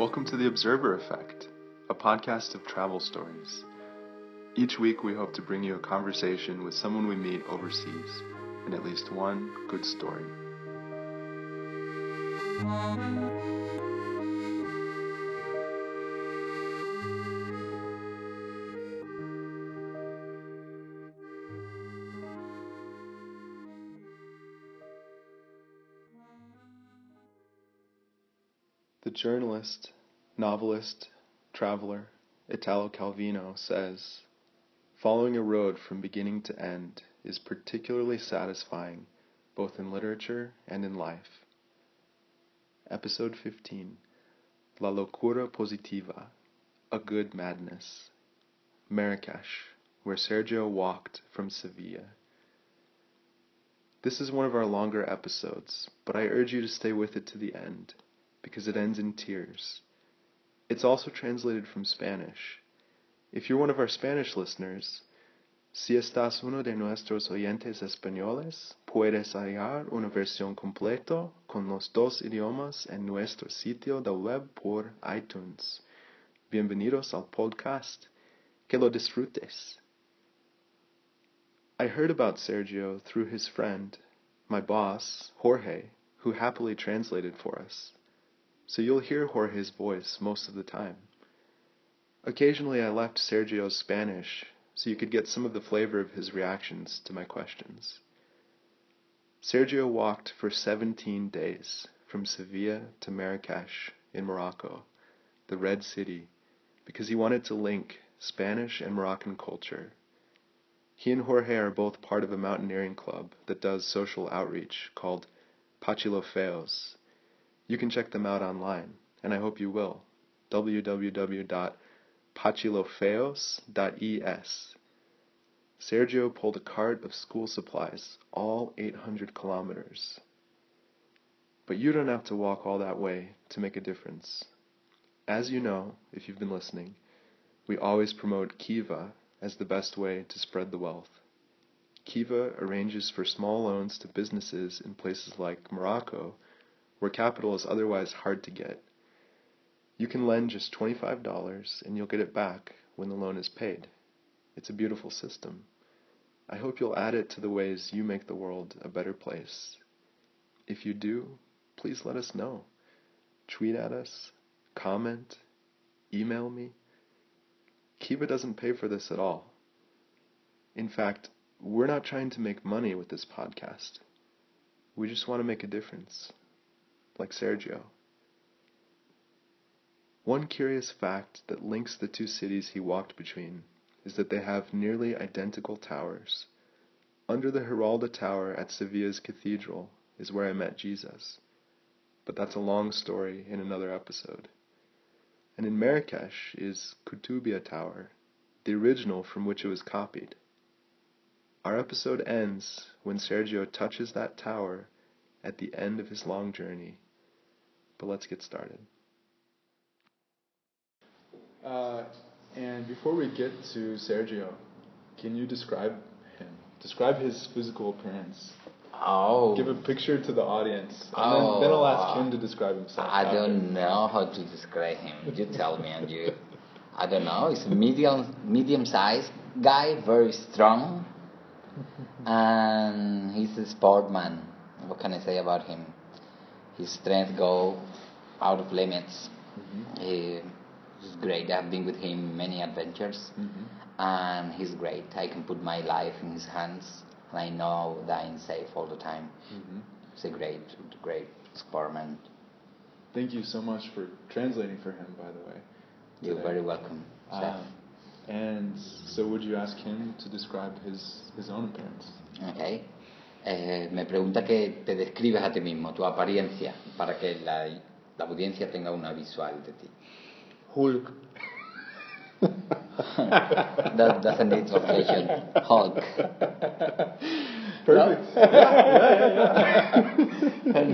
Welcome to The Observer Effect, a podcast of travel stories. Each week, we hope to bring you a conversation with someone we meet overseas and at least one good story. Journalist, novelist, traveler, Italo Calvino says, Following a road from beginning to end is particularly satisfying both in literature and in life. Episode 15 La Locura Positiva A Good Madness. Marrakesh, where Sergio walked from Sevilla. This is one of our longer episodes, but I urge you to stay with it to the end because it ends in tears. It's also translated from Spanish. If you're one of our Spanish listeners, si estás uno de nuestros oyentes españoles, puedes hallar una versión completa con los dos idiomas en nuestro sitio de web por iTunes. Bienvenidos al podcast. Que lo disfrutes. I heard about Sergio through his friend, my boss, Jorge, who happily translated for us so you'll hear Jorge's voice most of the time. Occasionally I left Sergio's Spanish so you could get some of the flavor of his reactions to my questions. Sergio walked for 17 days from Sevilla to Marrakesh in Morocco, the Red City, because he wanted to link Spanish and Moroccan culture. He and Jorge are both part of a mountaineering club that does social outreach called Pachilofeos, you can check them out online, and I hope you will. www.pachilofeos.es. Sergio pulled a cart of school supplies, all 800 kilometers. But you don't have to walk all that way to make a difference. As you know, if you've been listening, we always promote Kiva as the best way to spread the wealth. Kiva arranges for small loans to businesses in places like Morocco where capital is otherwise hard to get. You can lend just $25 and you'll get it back when the loan is paid. It's a beautiful system. I hope you'll add it to the ways you make the world a better place. If you do, please let us know. Tweet at us, comment, email me. Kiva doesn't pay for this at all. In fact, we're not trying to make money with this podcast. We just want to make a difference like Sergio. One curious fact that links the two cities he walked between is that they have nearly identical towers. Under the Giralda Tower at Sevilla's cathedral is where I met Jesus. But that's a long story in another episode. And in Marrakesh is Koutoubia Tower, the original from which it was copied. Our episode ends when Sergio touches that tower at the end of his long journey but let's get started. Uh, and before we get to Sergio, can you describe him? Describe his physical appearance. Oh. Give a picture to the audience. And oh, then, then I'll ask him to describe himself. I after. don't know how to describe him. You tell me, and you. I don't know. He's a medium, medium-sized guy, very strong, and he's a sportman. What can I say about him? His strength go out of limits. Mm-hmm. He, he's great. I've been with him many adventures, mm-hmm. and he's great. I can put my life in his hands, and I know that I'm safe all the time. Mm-hmm. He's a great, great experiment. Thank you so much for translating for him, by the way. You're very welcome, uh, and so, would you ask him to describe his his own appearance? Okay. Eh, me pregunta que te describes a ti mismo, tu apariencia, para que la la audiencia tenga una visual de ti. Hulk. that doesn't need translation. Hulk. Perfect. No? yeah, yeah, yeah.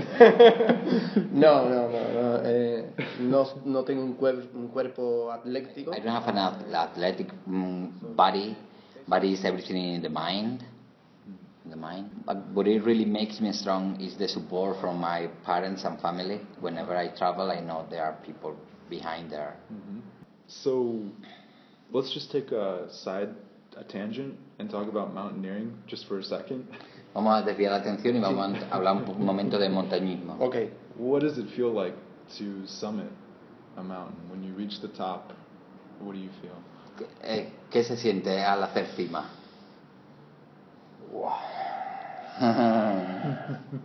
no, no, no, no. Eh, no, no tengo un, cuer un cuerpo atlético. I don't have an athletic mm, body. Body is everything in the mind the mind. But what it really makes me strong is the support from my parents and family. Whenever I travel, I know there are people behind there. So let's just take a side, a tangent, and talk about mountaineering just for a second. Vamos a desviar la atención y vamos a hablar un, momento de montañismo. Ok. What does it feel like to summit a mountain? When you reach the top, what do you feel? ¿Qué, eh, qué se siente al hacer cima?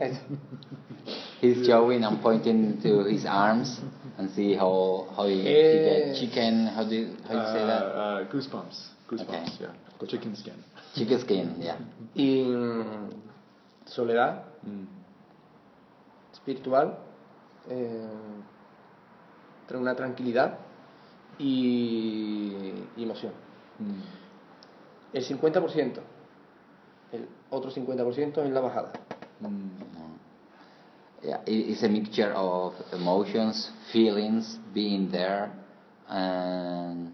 Eso. He's showing and pointing to his arms and see how how he, he Eh. get chicken. How do you, how you say Uh, that? uh, goosebumps. Goosebumps, Okay. yeah. Chicken skin. Chicken skin, yeah. Y soledad Mm. espiritual, eh, una tranquilidad y, y emoción. Mm. El 50%, el otro 50% en la bajada. Mm. Yeah, it's a mixture of emotions, feelings, being there, and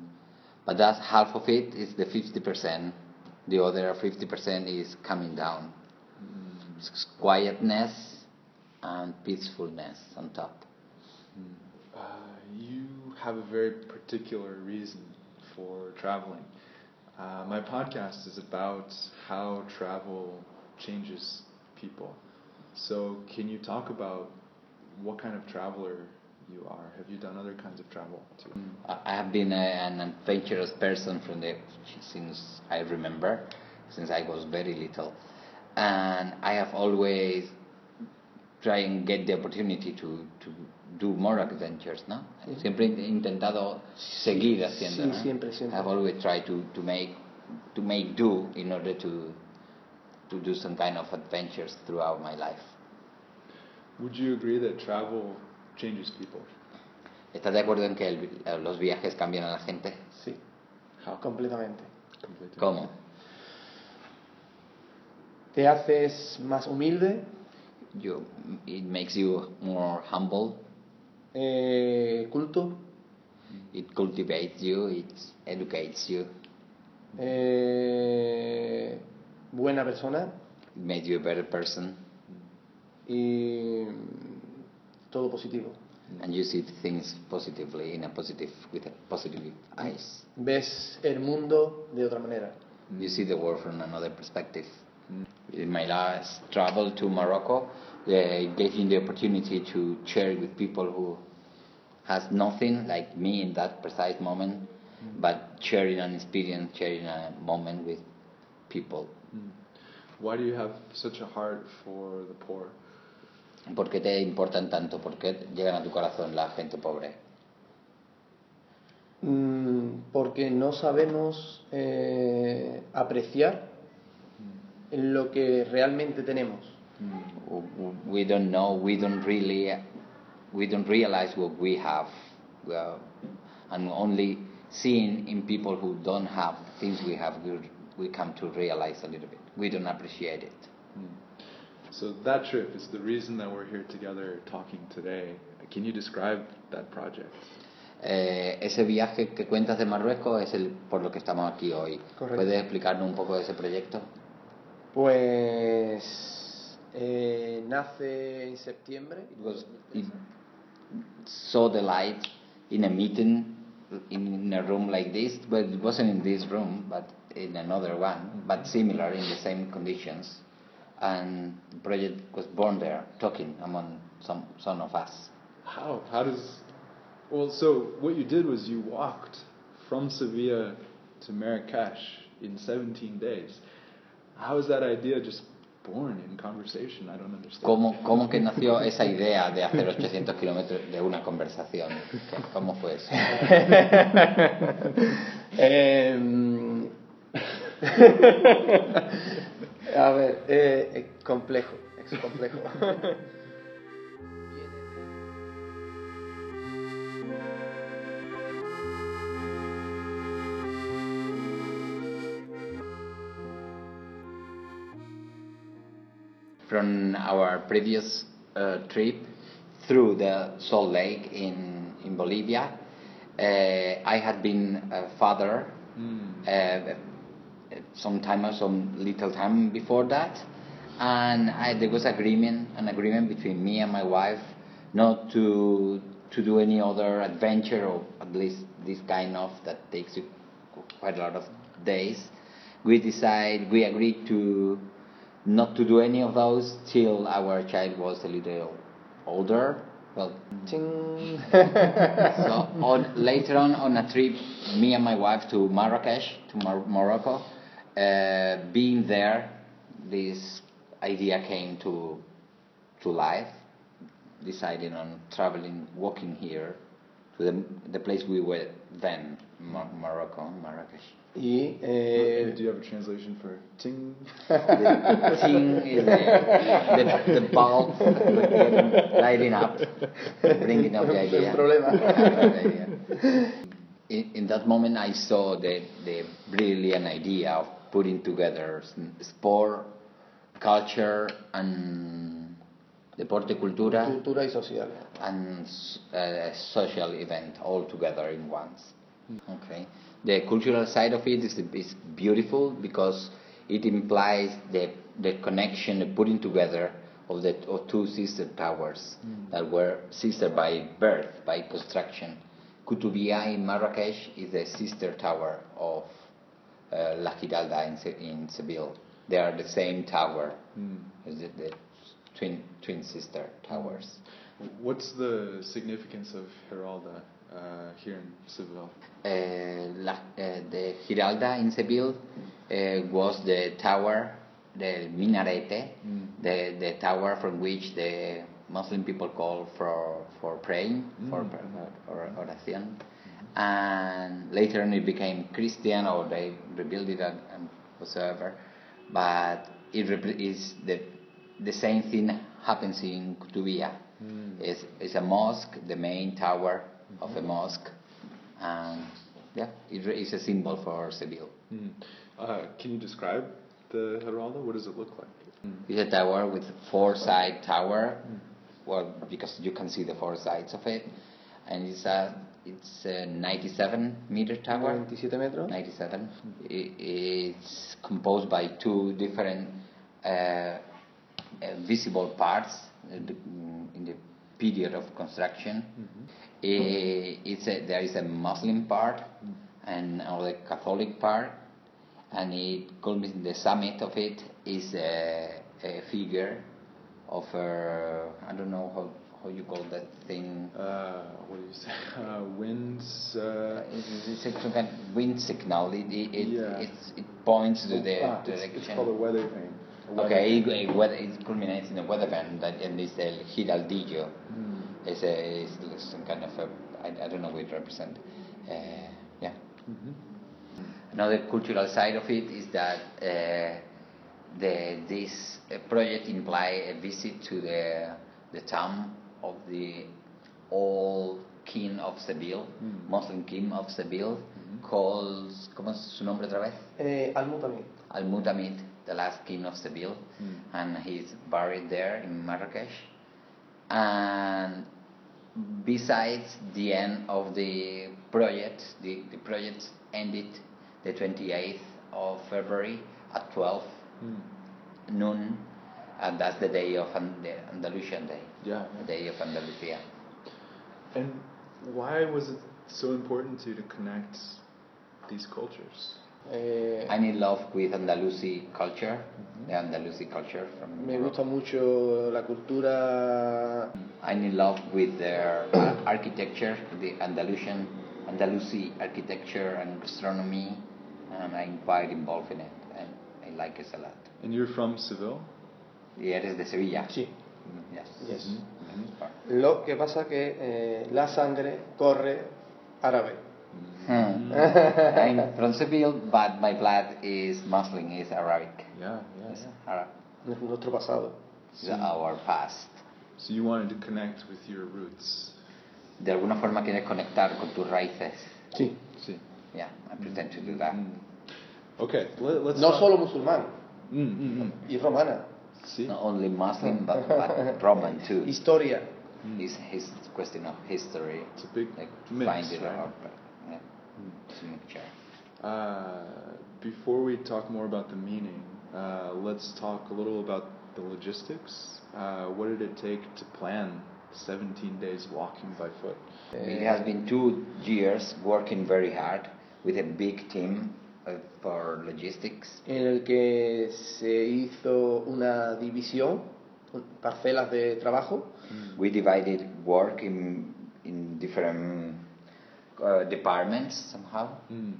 but that's half of it is the fifty percent. The other fifty percent is coming down. It's quietness and peacefulness on top. Uh, you have a very particular reason for traveling. Uh, my podcast is about how travel changes people. So, can you talk about what kind of traveler you are? Have you done other kinds of travel too? I I have been a, an adventurous person from the since I remember, since I was very little, and I have always tried and get the opportunity to, to do more adventures, ¿no? Siempre he intentado seguir haciendo, Sí, ¿no? siempre, siempre. I've always tried to, to make to make do in order to to do some kind of adventures throughout my life. Would you agree that travel changes people? ¿Estás de acuerdo en que el- los viajes cambian a la gente? Sí, How? completamente. Completely. ¿Cómo? Te haces más humilde, You, it makes you more humble. Eh, culto, It cultivates you. It educates you. eh, buena persona It makes you a better person, y mm, todo positivo. and you see things positively in a positive with a positive eyes. Ves el mundo de otra manera. You see the world from another perspective. In my last travel to Morocco, eh, it gave me the opportunity to share with people who has nothing like me in that precise moment, but sharing an experience, sharing a moment with people. Why do you have such a heart for the poor? ¿Por qué te importan tanto? ¿Por qué llegan a tu corazón la gente pobre? Mm, porque no sabemos eh, apreciar lo que realmente tenemos. W- w- We don't know. We don't really. We don't realize what we have, well, and only seeing in people who don't have things we have, we, we come to realize a little bit. We don't appreciate it. So that trip is the reason that we're here together talking today. Can you describe that project? Eh, ese viaje que cuentas de Marruecos es el por lo que estamos aquí hoy. Correcto. ¿Puedes explicarnos un poco de ese proyecto? Pues eh, nace en septiembre. It was it saw the light in a meeting in a room like this, but it wasn't in this room, but in another one, but similar in the same conditions. And the project was born there, talking among some some of us. How? How does? Well, so what you did was you walked from Sevilla to Marrakesh in 17 days. How How is that idea just born in conversation? I don't understand. ¿Cómo, ¿Cómo que nació esa idea de hacer 800 kilómetros de una conversación? ¿Cómo fue eso? Em, a ver, eh, es complejo, es complejo. from our previous uh, trip through the Salt Lake in, in Bolivia. Uh, I had been a father uh, some time or some little time before that, and I, there was agreement an agreement between me and my wife not to to do any other adventure or at least this kind of that takes you quite a lot of days, we decide we agreed to not to do any of those till our child was a little older. Well, so on, later on on a trip, me and my wife to Marrakesh, to Mar- Morocco, uh, being there, this idea came to to life. Deciding on traveling, walking here to the, the place we were then, Mar- Morocco, Marrakesh. Y eh, Do you have a translation for ting? The thing is the, the, the bulb lighting up, bringing up the idea. Problema. In, in that moment, I saw the, the brilliant idea of putting together sport, culture, and deporte cultura, cultura y social. and uh, social event all together in once. Okay. The cultural side of it is, is beautiful because it implies the, the connection, the putting together of the of two sister towers that were sister by birth, by construction. Koutoubia in Marrakesh is the sister tower of uh, La Giralda in, Se- in Seville. They are the same tower, as the, the twin twin sister towers. What's the significance of Giralda uh, here in Seville? uh, la, uh, the Giralda in Seville uh, was the tower, the minarete, the, the tower from which the Muslim people call for, for praying, for, for oración. And later on it became Christian or they rebuilt it and, and whatsoever. But it is the, the same thing happens in Koutoubia. It's, it's a mosque, the main tower of a mosque, and yeah, it re- is a symbol for Seville. Mm. Uh, can you describe the Giralda? What does it look like? It's a tower with four side tower, well, because you can see the four sides of it, and it's a it's a 97 meter tower. 97 metros. 97. I- It's composed by two different uh, uh, visible parts uh, the- in the period of construction. I- It's a, there is a Muslim part and another Catholic part, and it culminates the summit of it is a, a figure of a, I don't know how, how you call that thing. Uh, what do you say? Uh, winds. Uh, It's, it's some kind of wind signal. It, it, it, Yeah. it's, it points to the ah, direction. it's called a weather vane. Okay, it, it, weather- it culminates in a weather vane that and it's el giraldillo. It's a it's some kind of a I, I don't know what it represents. Uh, yeah. Another cultural side of it is that uh, the this uh, project imply a visit to the the tomb of the old king of Seville, Muslim king of Seville, called ¿cómo es su nombre otra vez? Eh, Al-Mutamid. Al Mutamid, the last king of Seville, and he's buried there in Marrakesh. And besides the end of the project, the, the project ended the 28th of February at 12 hmm. noon, and that's the day of An- the Andalusian Day, Yeah. the day of Andalusia. And why was it so important to you to connect these cultures? Eh, I'm in love with Andalusi culture, the Andalusi culture from me gusta mucho la cultura I'm in love with their uh, architecture, the Andalusian, Andalusi architecture and gastronomy, and I'm quite involved in it, and I like it a lot. And you're from Seville? Y eres de Sevilla? Sí. Yes. Yes. Mhm. Lo que pasa que eh, la sangre corre árabe. Hmm. I'm from Seville, but my blood is Muslim, is Arabic. Yeah, yeah. It's Arab. Es nuestro pasado. It's our past. So you wanted to connect with your roots. De alguna forma quieres conectar con tus raíces. Sí. See. Yeah, I pretend to do that. Okay, let, let's No talk- solo musulmán Mm, mm, mm. y romana. See? Not only Muslim, but, but Roman too. Historia. It's his question of history. It's a big like mix, find it right? out, but yeah, it's a mixture. Uh, before we talk more about the meaning, uh, let's talk a little about the logistics. Uh, what did it take to plan 17 days walking by foot. It has been two years working very hard with a big team for logistics. en el que se hizo una división, parcelas de trabajo. We divided work in in different uh, departments somehow. Mm.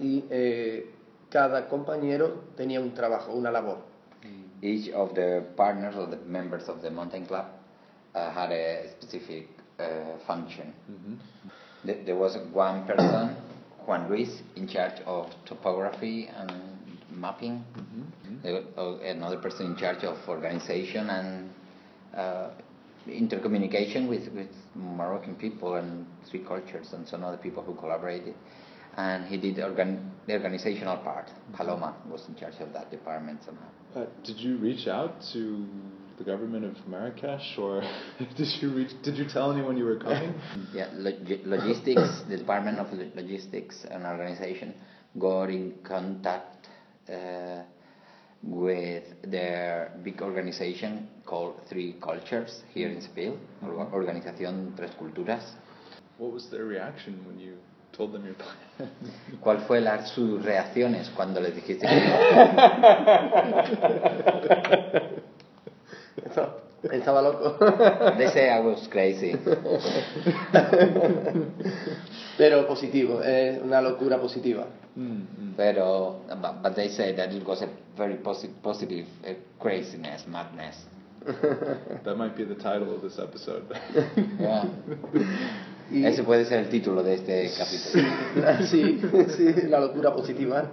y eh, cada compañero tenía un trabajo, una labor. Each of the partners or the members of the mountain club uh, had a specific uh, function. Mhm. There was one person, Juan Luis, in charge of topography and mapping. There was, uh, another person in charge of organization and uh, intercommunication with, with Moroccan people and three cultures and some other people who collaborated. And he did organ- the organizational part. Paloma was in charge of that department somehow. Uh, did you reach out to the government of Marrakesh, or did you reach? Did you tell anyone you were coming? Yeah, log- logistics, the Department of Logistics and Organization got in contact uh, with their big organization called Three Cultures here in Seville, mm-hmm. Organización Tres Culturas. what was their reaction when you told them your plan? ¿Cuál fue la, sus reacciones cuando les dijiste Estaba, loco. They say I was crazy. Pero positivo, es una locura positiva. Mm, Pero, but, but they say that it was a very posi- positive uh, craziness, madness. That might be the title of this episode. Yeah. Y- Ese puede ser el título de este capítulo. sí, sí, la locura positiva.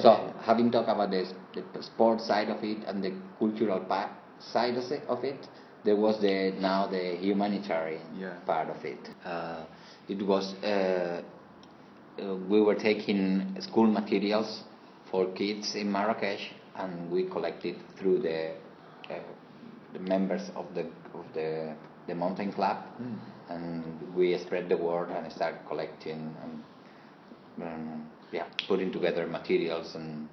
So, having talked about the, the sports side of it and the cultural part side of it, there was the now the humanitarian Yeah. part of it. Uh, it was uh, uh, we were taking school materials for kids in Marrakesh, and we collected through the, uh, the members of the of the the mountain club, and we spread the word and started collecting and um, yeah, putting together materials and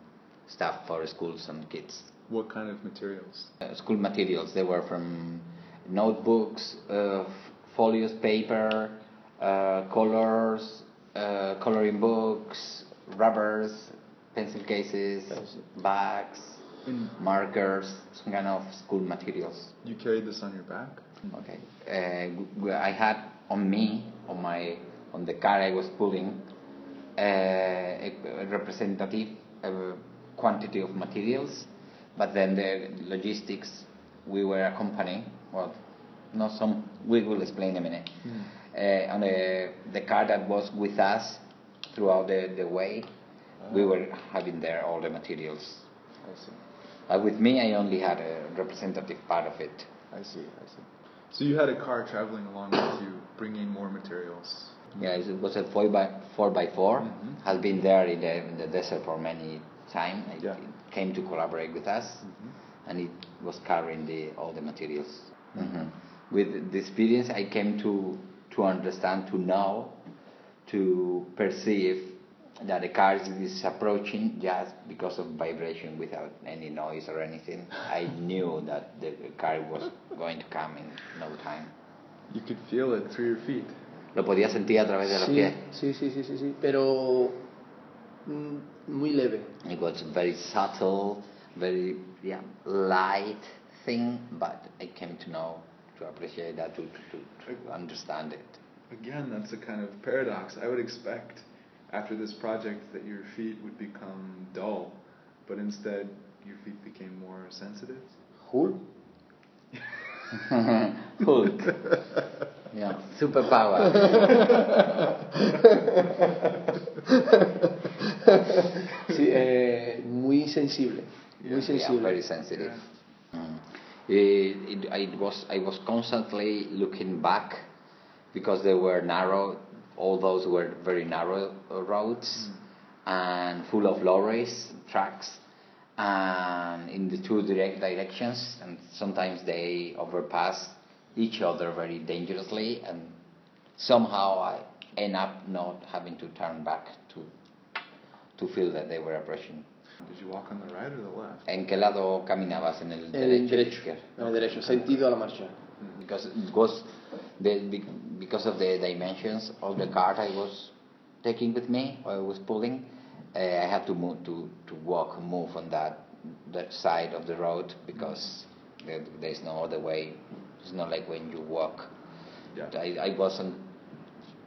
stuff for schools and kids. what kind of materials? Uh, school materials, they were from notebooks, uh, folios, paper, uh, colors, uh, coloring books, rubbers, pencil cases, bags, And markers, some kind of school materials. you carried this on your back? Okay. Uh, I had on me, on my, on the car I was pulling, a, a representative uh, quantity of materials, but then the logistics we were accompanying. Well, not some. We will explain in a minute. Uh, on the the car that was with us throughout the the way, we were having there all the materials. I see. Uh, with me, I only had a representative part of it. I see. I see. So you had a car traveling along with you, bringing more materials. Yeah, it was a four by four by 4 Mhm. Has been there in the, in the desert for many time. It, Yeah. it came to collaborate with us, and it was carrying the all the materials. Mhm. With the experience, I came to to understand, to know, to perceive that the car is approaching just because of vibration, without any noise or anything. I knew that the car was going to come in no time. You could feel it through your feet. Lo podía sentir a través de los Sí, pies. sí, sí, sí, sí, sí, pero mm, muy leve. It was very subtle, very yeah, light thing, but I came to know, to appreciate that, to, to, to understand it. Again, that's a kind of paradox. I would expect after this project that your feet would become dull, but instead your feet became more sensitive. Hulk? Hulk. Yeah, superpower. Sí, eh, muy sensible, muy yeah, very sensitive. Mm. It, it, I was I was constantly looking back because they were narrow. All those were very narrow uh, roads and full of lorries, trucks, and in the two direct directions. And sometimes they overpass each other very dangerously. And somehow I end up not having to turn back to to feel that they were approaching. Did you walk on the right or the left? ¿En qué lado caminabas? ¿En el En derecho? el derecho, en el derecho, sentido a la marcha. Because it was the, because of the dimensions of the cart I was taking with me, or I was pulling, uh, I had to move to, to walk, move on that that side of the road because there, there's no other way. It's not like when you walk. Yeah. I, I wasn't.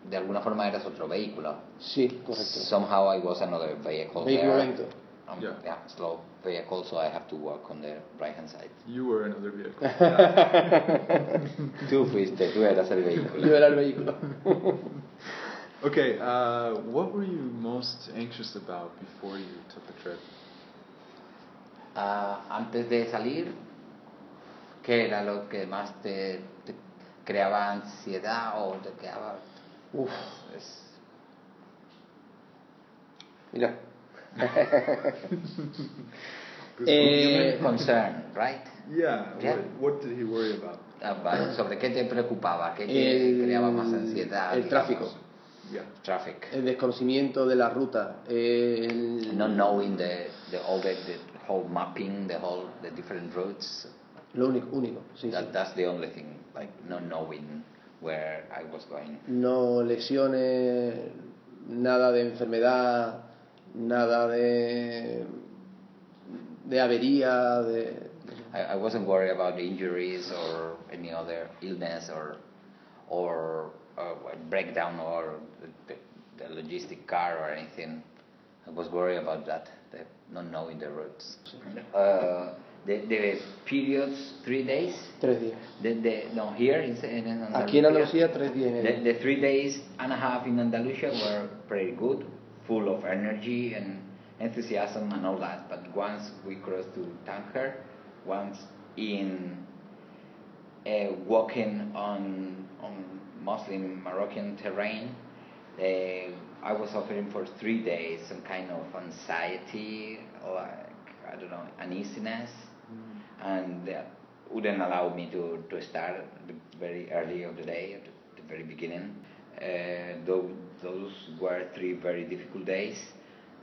De alguna forma eras otro vehículo. Sí, correcto. Somehow I was another vehicle Vehículo there. lento. Um, Yeah. yeah, slow vehicle, so I have to walk on the right hand side. You were another vehicle. Tú fuiste, tú eras el vehículo. Yo era el vehículo. okay, uh, what were you most anxious about before you took the trip? Ah, antes de salir, ¿qué era lo que más te, te creaba ansiedad o te creaba... Uf, pues, mira. eh, concern, right? Yeah, Yeah. What, what did he worry about? Ah, ¿Sobre qué te preocupaba? ¿Qué te el, creaba más ansiedad? el digamos? tráfico, Yeah. Traffic. el desconocimiento de la ruta, el, Not knowing the, the, all the, the whole mapping, the whole, the different routes. Lo único, único, sí, sí. That's the only thing, like not knowing where I was going. No lesiones, nada de enfermedad, nada de, de avería, de... I, I wasn't worried about injuries or any other illness or or uh, breakdown or the, the, the logistic car or anything. I was worried about that, the not knowing the routes. Uh, the, the periods, three days. Tres días. The, the, no, here in, in, in Aquí en Andalucía, tres días the, the three days and a half in Andalusia were pretty good, full of energy and enthusiasm and all that. But once we crossed to Tanger, once in uh, walking on on Muslim Moroccan terrain, uh, I was suffering for three days some kind of anxiety, like I don't know, uneasiness, and that wouldn't allow me to, to start at the very early of the day, at the, the very beginning. Uh, those, those were three very difficult days,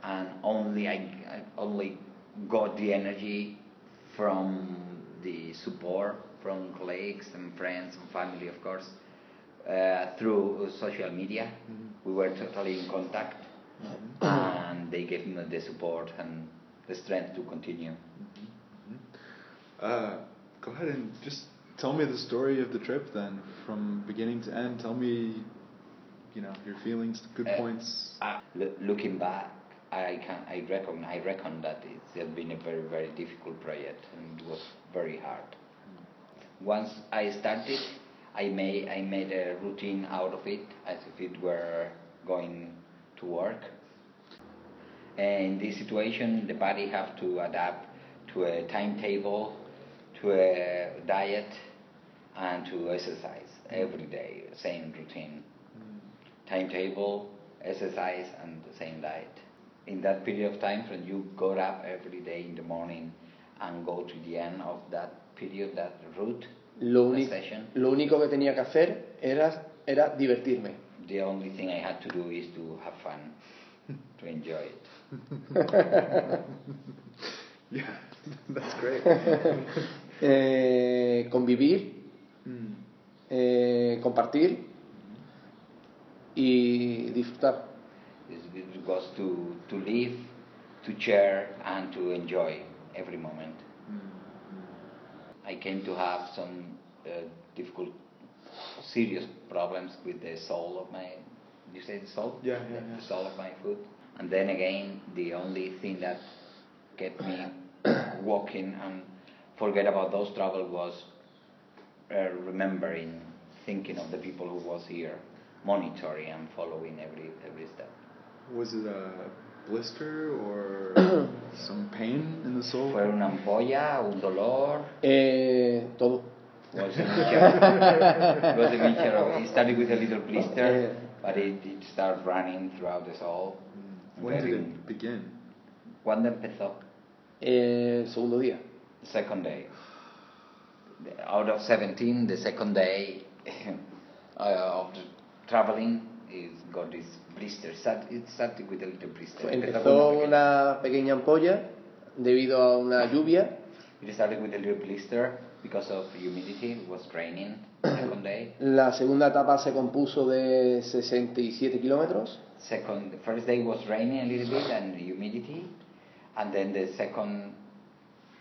and only I, I only got the energy from the support from colleagues and friends and family, of course, uh, through social media. We were totally in contact, and they gave me the support and the strength to continue. Uh, go ahead and just tell me the story of the trip then, from beginning to end. Tell me, you know, your feelings, good Uh, points. Uh, loo- looking back, I can I reckon I reckon that it has been a very very difficult project and it was very hard. Once I started, I made I made a routine out of it as if it were going to work. And in this situation, the body have to adapt to a timetable, to a diet, and to exercise every day, same routine mm. timetable, exercise, and the same diet. In that period of time, when you got up every day in the morning and go to the end of that period, that route, Lo, the único session, lo único que tenía que hacer era, era divertirme. the only thing I had to do is to have fun, to enjoy it. Yeah, that's great. Eh, convivir, Mm. eh, compartir y disfrutar. It was to, to live, to share, and to enjoy every moment. I came to have some uh, difficult, serious problems with the soul of my. You say the soul? Yeah, yeah, The, yeah. the soul of my foot. And then again, the only thing that kept me walking and forget about those troubles was uh, remembering, thinking of the people who was here, monitoring and following every every step. Was it a blister or some pain in the sole? Fue una ampolla, un dolor. Eh, todo. was a mixture. it was a mixture of. It started with a little blister, but it, it started running throughout the soul. When did Very- it begin? ¿Cuándo empezó? Eh, el segundo día. The second day. Out of 17, the second day uh, of traveling, it got this blister. It started with a little blister. Empezó una pequeña- ampolla debido a una lluvia. It started with a little blister because of humidity. It was raining second day. La segunda etapa se compuso de 67 kilómetros. Second, the first day was raining a little bit and humidity, and then the second,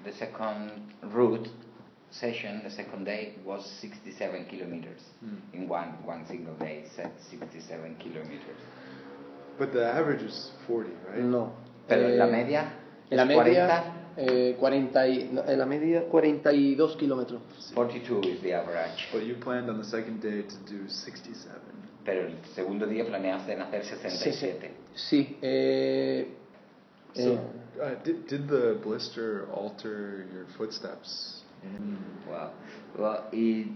the second route session, the second day was 67 kilometers in one one single day. Set 67 kilometers. But the average is 40, right? No. Pero Eh, la media, La es media, eh, 40 y, no, en la media 42 kilómetros. 42 is the average. But you planned on the second day to do 67. Pero el segundo día planeaste en hacer 67. Sí. eh, So, eh, uh, did, did the blister alter your footsteps? in- Well, well, it,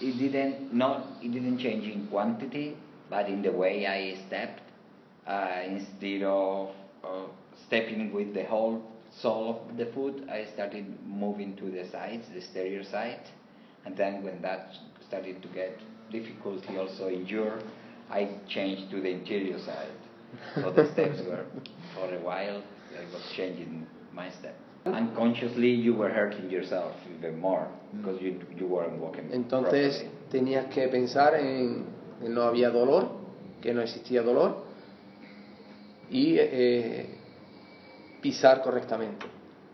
it didn't not it didn't change in quantity, but in the way I stepped. Uh, instead of uh, stepping with the whole sole of the foot, I started moving to the sides, the exterior side, and then when that started to get difficulty, also injure, I changed to the interior side. So the steps were for a while. I was changing my step. Unconsciously, you were hurting yourself even more because you you weren't walking entonces properly. tenías que pensar en, en no había dolor, que no existía dolor y eh, pisar correctamente.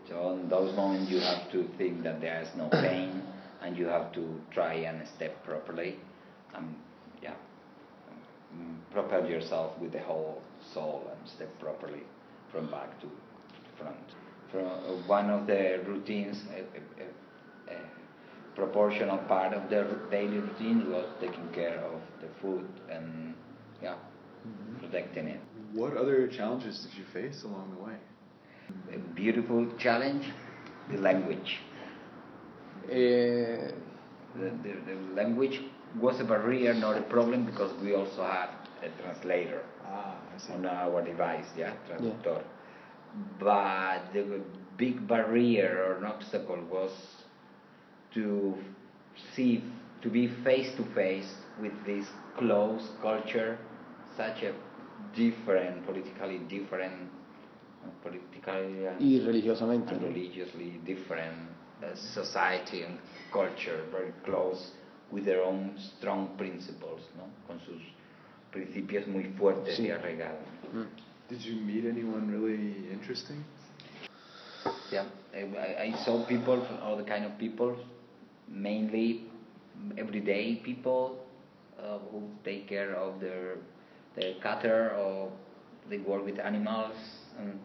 So in those moments, you have to think that there is no pain, and you have to try and step properly, and yeah, propel yourself with the whole soul and step properly from back to front. From uh, one of the routines, a, a, a, a proportional part of the daily routine was taking care of the food and yeah, protecting it. What other challenges did you face along the way? A beautiful challenge, the language. Eh, The, the, the language was a barrier, not a problem, because we also had a translator Ah, on our device, yeah, traductor. But the big barrier or an obstacle was to see, to be face to face with this close culture, such a different, politically different, politically and y religiosamente. and religiously different uh, society and culture, very close with their own strong principles, ¿no? Con sus principios muy fuertes Sí. y arraigados. Did you meet anyone really interesting? Yeah, I, I saw people, all the kind of people, mainly everyday people uh, who take care of their their cattle or they work with animals, and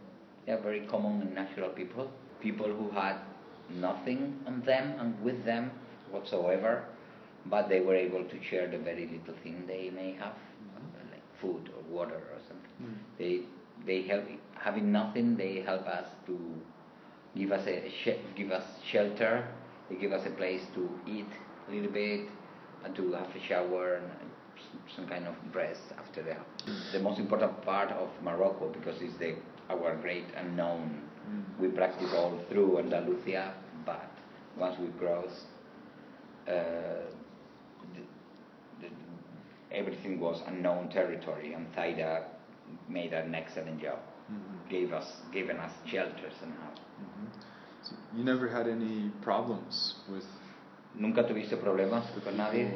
yeah, very common and natural people. People who had nothing on them and with them whatsoever, but they were able to share the very little thing they may have, like food or water or something. Hmm. They they help having nothing. They help us to give us a sh- give us shelter. They give us a place to eat a little bit and to have a shower and some kind of rest after that. Hmm. The most important part of Morocco because it's the our great unknown. Hmm. We practice all through Andalusia, but once we cross, uh, everything was unknown territory, and Taida made an excellent job. Gave us, given us shelters and house. So you never had any problems with ¿Nunca tuviste problemas con nadie?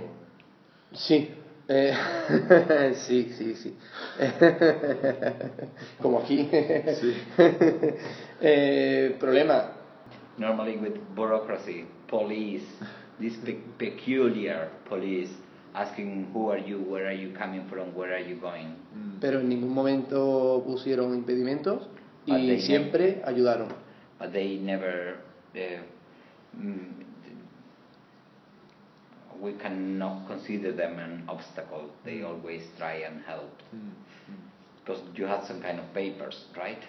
Sí. Eh, sí, sí, sí. Como aquí. Sí. Eh, problema. Normally with bureaucracy, police, this pe- peculiar police asking who are you, where are you coming from, where are you going. Pero en ningún momento pusieron impedimentos But y they siempre ayudaron. But they never, uh, mm, we cannot consider them an obstacle. They always try and help. Because you had some kind of papers, right?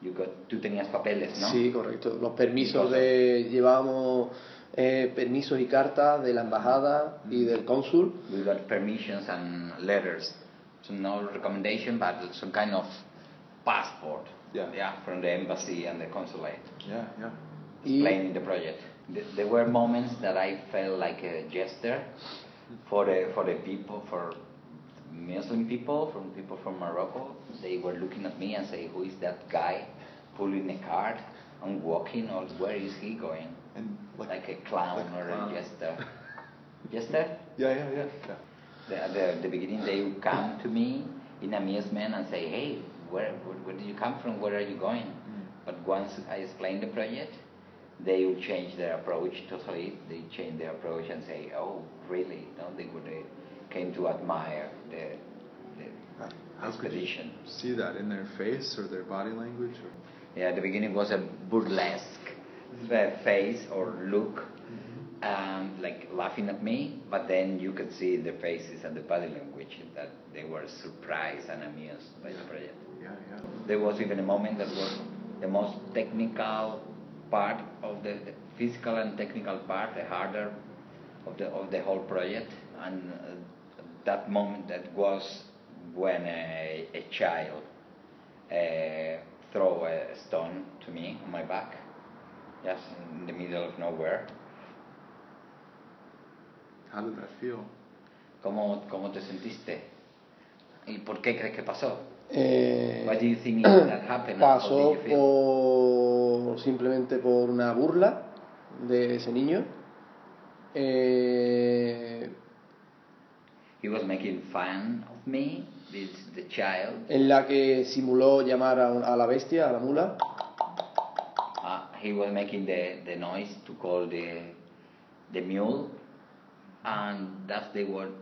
You got, tú tenías papeles, ¿no? Sí, correcto. Los permisos de. Llevábamos eh, permisos y cartas de la embajada y del cónsul. We got permissions and letters. So no recommendation, but some kind of passport. Yeah. from the embassy and the consulate. Yeah, yeah. Y explaining the project. There were moments that I felt like a jester for the for the people, for Muslim people, from people from Morocco. They were looking at me and say, "Who is that guy pulling a cart and walking, or where is he going? And like, Like a clown like a or clown. a jester. jester? yeah, yeah, yeah, yeah. The, at the, the beginning, they would come to me in amusement and say, "Hey, where, where, where did you come from? Where are you going?" Mm. But once I explain the project, they would change their approach totally. They change their approach and say, "Oh, really?" No, they would they came to admire the the How could you expedition. see that in their face or their body language? Or? Yeah, at the beginning was a burlesque uh, face or look, um, like laughing at me, but then you could see in the faces and the body language that they were surprised and amused by the project. Yeah, yeah. There was even a moment that was the most technical part of the, the physical and technical part, the harder of the of the whole project, and uh, that moment that was when a, a child uh, throw a stone to me on my back, just in the middle of nowhere. How did that feel? ¿Cómo, cómo te sentiste? ¿Y por qué crees que pasó? Eh, Why do you think that happened? How pasó did you feel? por simplemente por una burla de ese niño. Eh, He was making fun of me, the child. en la que simuló llamar a, a la bestia, a la mula. Uh, he was making the, the noise to call the the mule, and that's the word,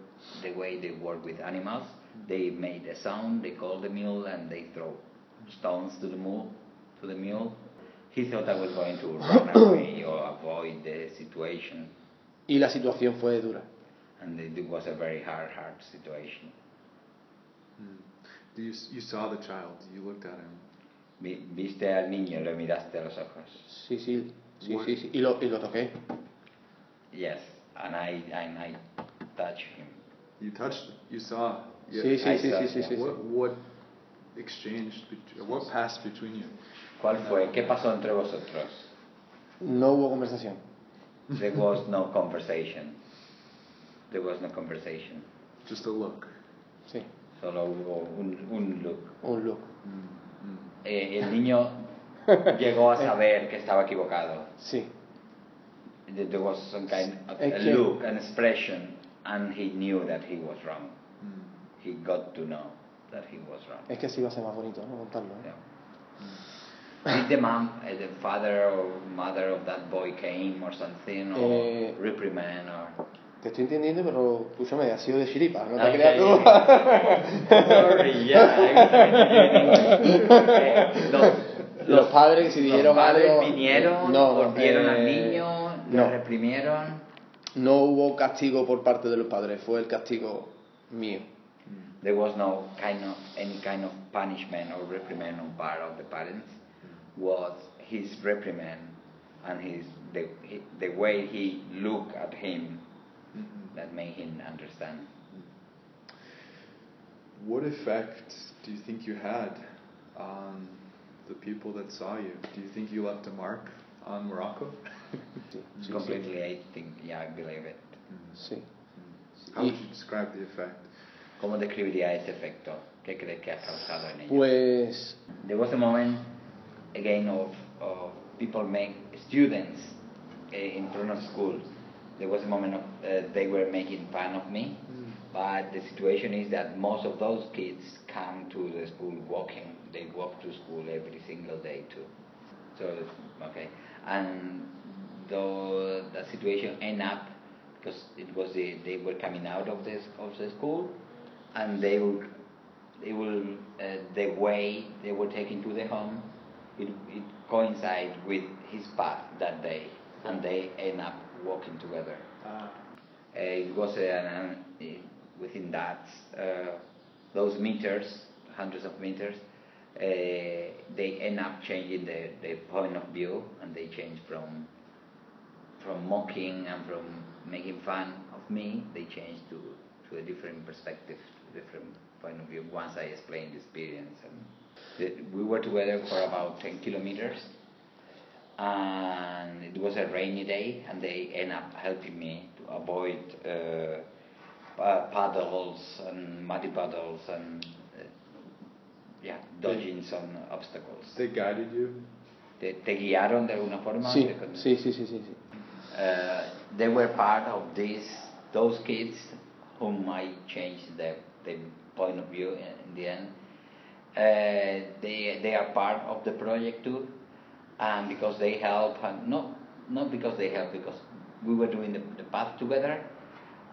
the way they work with animals. They made a sound, they call the mule, and they throw stones to the mule. To the mule. He thought I was going to run away or avoid the situation, Y la situación fue dura. and it, it was a very hard, hard situation. Hmm. Do you, you saw the child, you looked at him. Vi- Viste al niño, le miraste a los ojos. Sí, sí, sí, What- sí, sí. Y, lo, y lo toqué. Yes, and I and I touched him. You touched him. You saw. Yeah. Sí, sí, I sí, saw, sí, sí, yeah. sí, sí. What, what exchanged, what passed between you? ¿Cuál fue? ¿Qué pasó entre vosotros? No hubo conversación. There was no conversation. There was no conversation. Just a look. Sí, Solo hubo un, un look. un look. Mm, mm. Eh, el niño llegó a saber que estaba equivocado. Sí. There was some kind of a look, an expression, and he knew that he was wrong. Mm. He got to know that he was wrong. Es que así va a ser más bonito, ¿no? Contarlo. ¿no? Yeah. Did the mom, uh, the father or mother of that boy came or something, or Eh, reprimand, or Te estoy entendiendo, pero escúchame, ha sido de chiripa, no te creas tú. Los padres que si los padres algo- vinieron, no, volvieron al eh, niño, no. reprimieron. No hubo castigo por parte de los padres, fue el castigo mío. There was no kind of any kind of punishment or reprimand on part of the parents. Was his reprimand and his the he, the way he looked at him Mhm. that made him understand. What effect do you think you had on the people that saw you? Do you think you left a mark on Morocco? Sí. Completely, I think, yeah, I believe it. Sí. How would you describe the effect? ¿Cómo describiría ese efecto? ¿Qué crees que ha causado en ellos? Pues There was a moment again of, of people make students uh, in front of school. There was a moment of uh, they were making fun of me, but the situation is that most of those kids come to the school walking. They walk to school every single day too. So okay, and the the situation end up because it was the, they were coming out of this of the school, and they will they will uh, the way they were taken to the home it, it coincide with his path that day and they end up walking together. Uh, it was uh, an, uh, within that uh, those meters hundreds of meters uh, they end up changing the, the point of view and they change from from mocking and from making fun of me, they changed to, to a different perspective, different point of view once I explained the experience. And the, we were together for about 10 kilometers and it was a rainy day and they end up helping me avoid uh, puddles and muddy puddles and uh, yeah, dodging some obstacles. They guided you. te, te guiaron de alguna forma. Sí, sí, sí, sí, sí. uh, they were part of this those kids whom I changed the, the point of view in, in the end. Uh, they they are part of the project too, and because they help, and not not because they help, because we were doing the, the path together.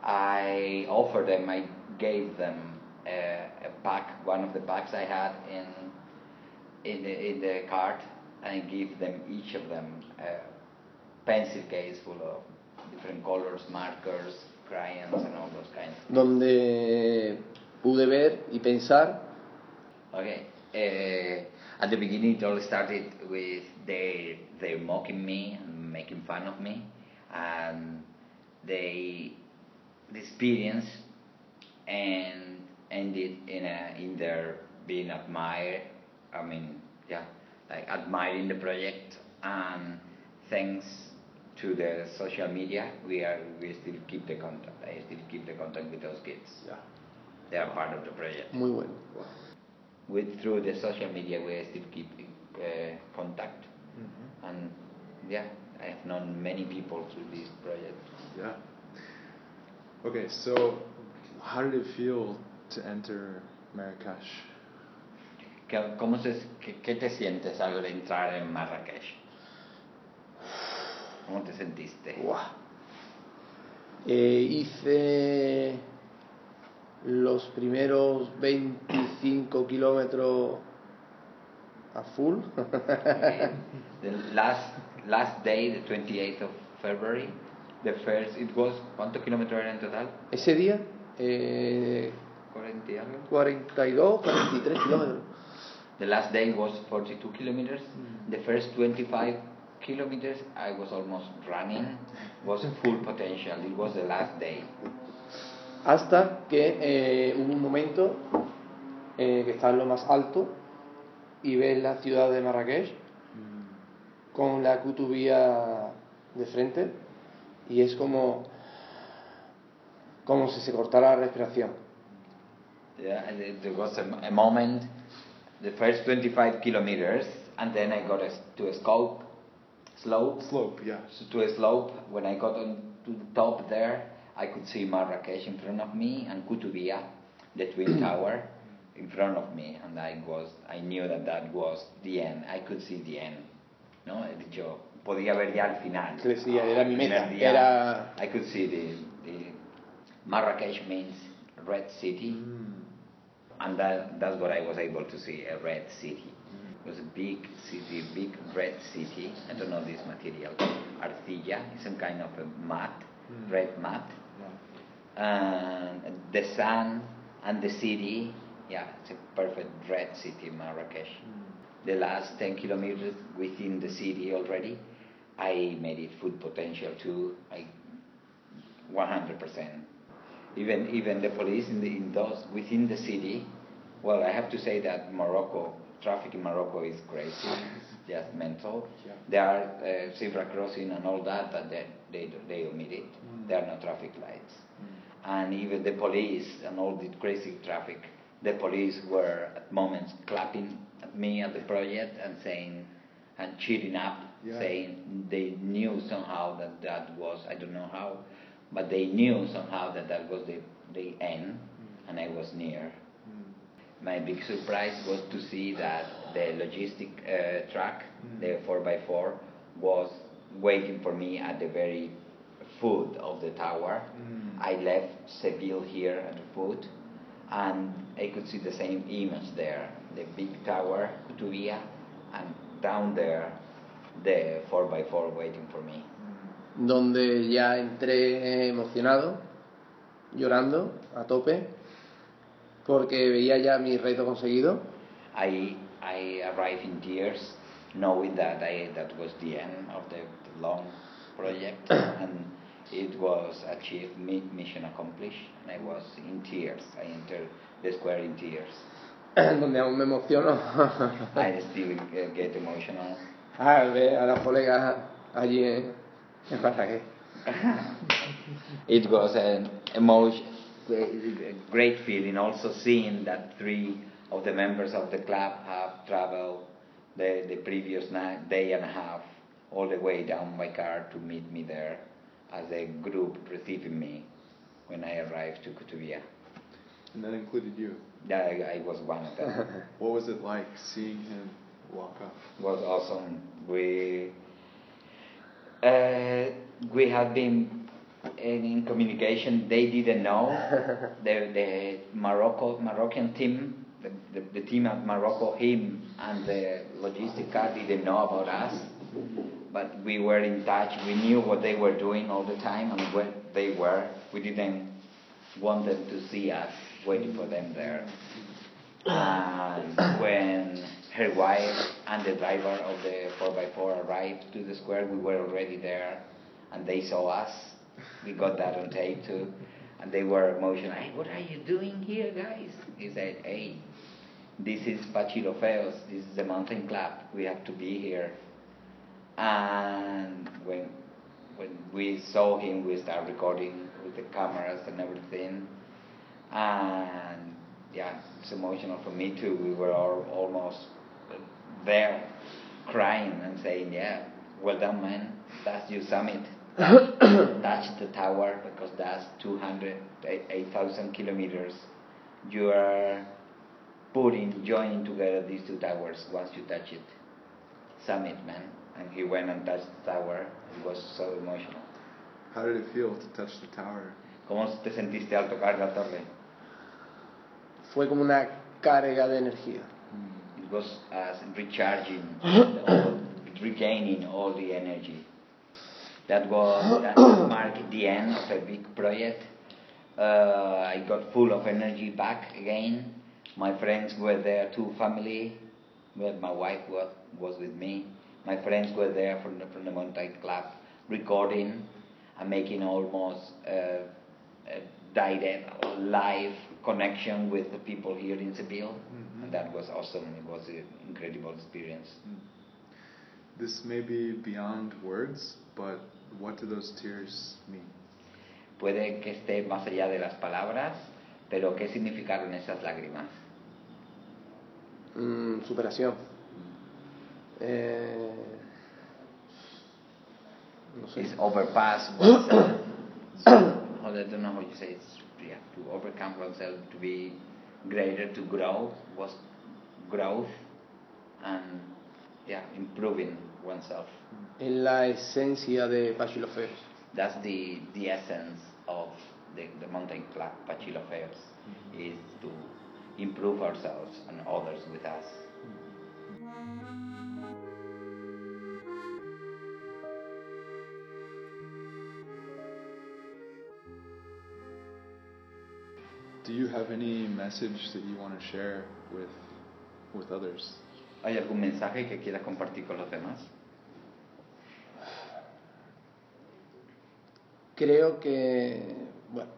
I offered them, I gave them a, a pack, one of the packs I had in in the, in the cart and give them each of them a pencil case full of different colors, markers, crayons, and all those kinds. Donde pude ver y pensar Okay. Uh, at the beginning, it all started with they they mocking me and making fun of me, and they the experience and ended in a in their being admired. I mean, yeah, like admiring the project, and thanks to the social media, we are we still keep the contact. I still keep the contact with those kids. Yeah. They are part of the project muy bueno. with through the social media we still keep uh, contact Mm-hmm. and yeah i have known many people through this project Yeah. Okay, so how did it feel to enter Marrakesh? ¿Qué, cómo se, qué, qué te sientes al entrar en Marrakech? ¿Cómo te sentiste? Buah. Eh, hice los primeros 25 kilómetros a full. The last last day, the 28th of February, the first, it was, ¿cuántos kilómetros eran en total? Ese día, eh, 40 y algo. 42, 43 kilómetros. The last day was 42 kilometers. The first 25 kilometers I was almost running, was full potential. It was the last day. Hasta que eh, hubo un momento eh, que está en lo más alto y ves la ciudad de Marrakech con la Kutubía de frente y es como como si se cortara la respiración. Yeah, it- there was a, a moment, the first 25 kilometers, and then I got a, to a slope, slope, Slope, yeah. to a slope. When I got on to the top there, I could see Marrakesh in front of me and Koutoubia, the twin tower, in front of me, and I was, I knew that that was the end. I could see the end. No, he dicho, podía ver ya el final. Decía, era mi meta, día, era- I could see the, the Marrakesh means red city. Mm. And that, that's what I was able to see, a red city. It was a big city, big red city. I don't know this material. Arcilla, it's some kind of a mat, Mm. red mat. And the sun and the city, yeah, it's a perfect red city, Marrakesh. The last 10 kilometers within the city already, I made it full potential too. I 100%. Even even the police in, the, in those within the city. Well, I have to say that Morocco traffic in Morocco is crazy, it's just mental. Yeah. There are uh, zebra crossing and all that, but they they they omit it. There are no traffic lights, and even the police and all the crazy traffic. The police were at moments clapping me at the project and saying and cheering up, Yeah. saying they knew somehow that that was I don't know how, but they knew somehow that that was the the end, mm. and I was near. Mm. My big surprise was to see that the logistic uh, truck, mm. the 4x4, was waiting for me at the very foot of the tower. I left Seville here at the foot, and I could see the same image there the big tower, Koutoubia, and down there, the 4x4 waiting for me. donde ya entré eh, emocionado, llorando a tope, porque veía ya mi reto conseguido. I I arrived in tears, knowing that I that was the end of the, the long project, and it was achieved, mission accomplished, and I was in tears. I entered the square in tears. donde aún me emociono I still get emotional. al ah, ver a las colegas allí en, en Marrakech. It was an emotion, great feeling also seeing that three of the members of the club have traveled the, the previous night, day and a half all the way down by car to meet me there as a group receiving me when I arrived to Koutoubia. And that included you. Yeah, I, I was one of them. What was it like seeing him walk up? was awesome. We uh, we had been in communication. They didn't know the the Morocco Moroccan team, the, the, the team at Morocco, him and the logistic car didn't know about us. But we were in touch. We knew what they were doing all the time and where they were. We didn't want them to see us waiting for them there. And when her wife and the driver of the 4x4 arrived to the square, we were already there, and they saw us. We got that on tape too, and they were emotional. Hey, what are you doing here, guys? He said, Hey, this is Pachilofeos. This is the mountain club. We have to be here. And when when we saw him, we started recording with the cameras and everything. And yeah, it's emotional for me too. We were all almost there crying and saying, Yeah, well done, man. That's your summit. Touch the tower because that's 200, 8,000 kilometers. You are putting, joining together these two towers once you touch it. Summit, man. And he went and touched the tower. It was so emotional. How did it feel to touch the tower? ¿Cómo te sentiste al tocar la torre? Fue como una carga de energía. It was as recharging, all, regaining all the energy. That was that marked the end of a big project. Uh, I got full of energy back again. My friends were there too, family. Well, my wife was, was with me. My friends were there from the, from the mountain club, recording and making almost uh, a direct, live connection with the people here in Seville. And that was awesome. It was an incredible experience. This may be beyond words, but what do those tears mean? Puede que esté más allá de las palabras, pero ¿qué significaron esas lágrimas? Mm, superación. Eh, no sé. It's overpass oneself. I don't know how you say it. Yeah, to overcome oneself, to be greater, to grow, was growth, and yeah, improving oneself. Es la esencia de Pachilofeos. That's the, the essence of the, the mountain club, Pachilofeos, mm-hmm. is to improve ourselves and others with us. Do you have any message that you want to share with with others? ¿Hay algún mensaje que quieras compartir con los demás? Creo que, bueno,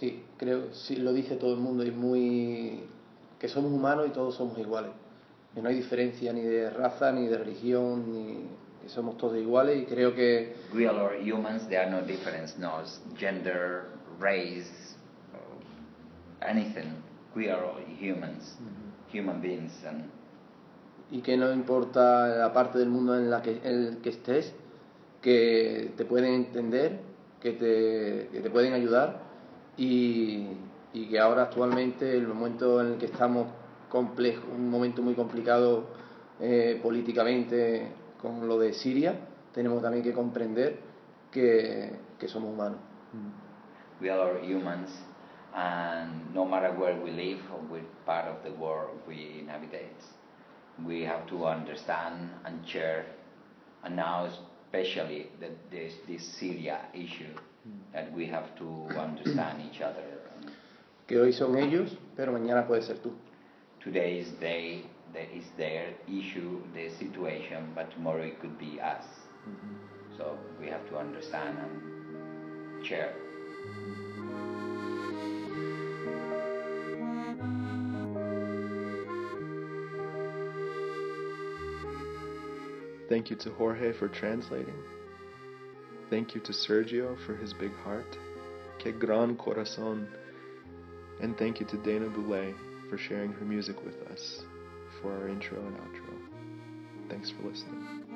sí, creo, sí, lo dice todo el mundo y muy, que somos humanos y todos somos iguales. Que no hay diferencia ni de raza, ni de religión, ni que somos todos iguales y creo que We all are humans, there are no difference, no gender, race, anything. We are all humans, human beings, and y que no importa la parte del mundo en la que, en el que estés, que te pueden entender, que te, que te pueden ayudar y, y que ahora actualmente el momento en el que estamos complejo, un momento muy complicado eh, políticamente con lo de Siria, tenemos también que comprender que, que somos humanos. we are humans, and no matter where we live or which part of the world we navigate, we have to understand and share, and now especially that there's this Syria issue, that we have to understand each other. Que hoy son ellos, pero mañana puede ser tú. today is they, that is their issue, their situation, but tomorrow it could be us. Mm-hmm. So we have to understand and share. Thank you to Jorge for translating. Thank you to Sergio for his big heart. Que gran corazón. And thank you to Dana Boulé for sharing her music with us for our intro and outro. Thanks for listening.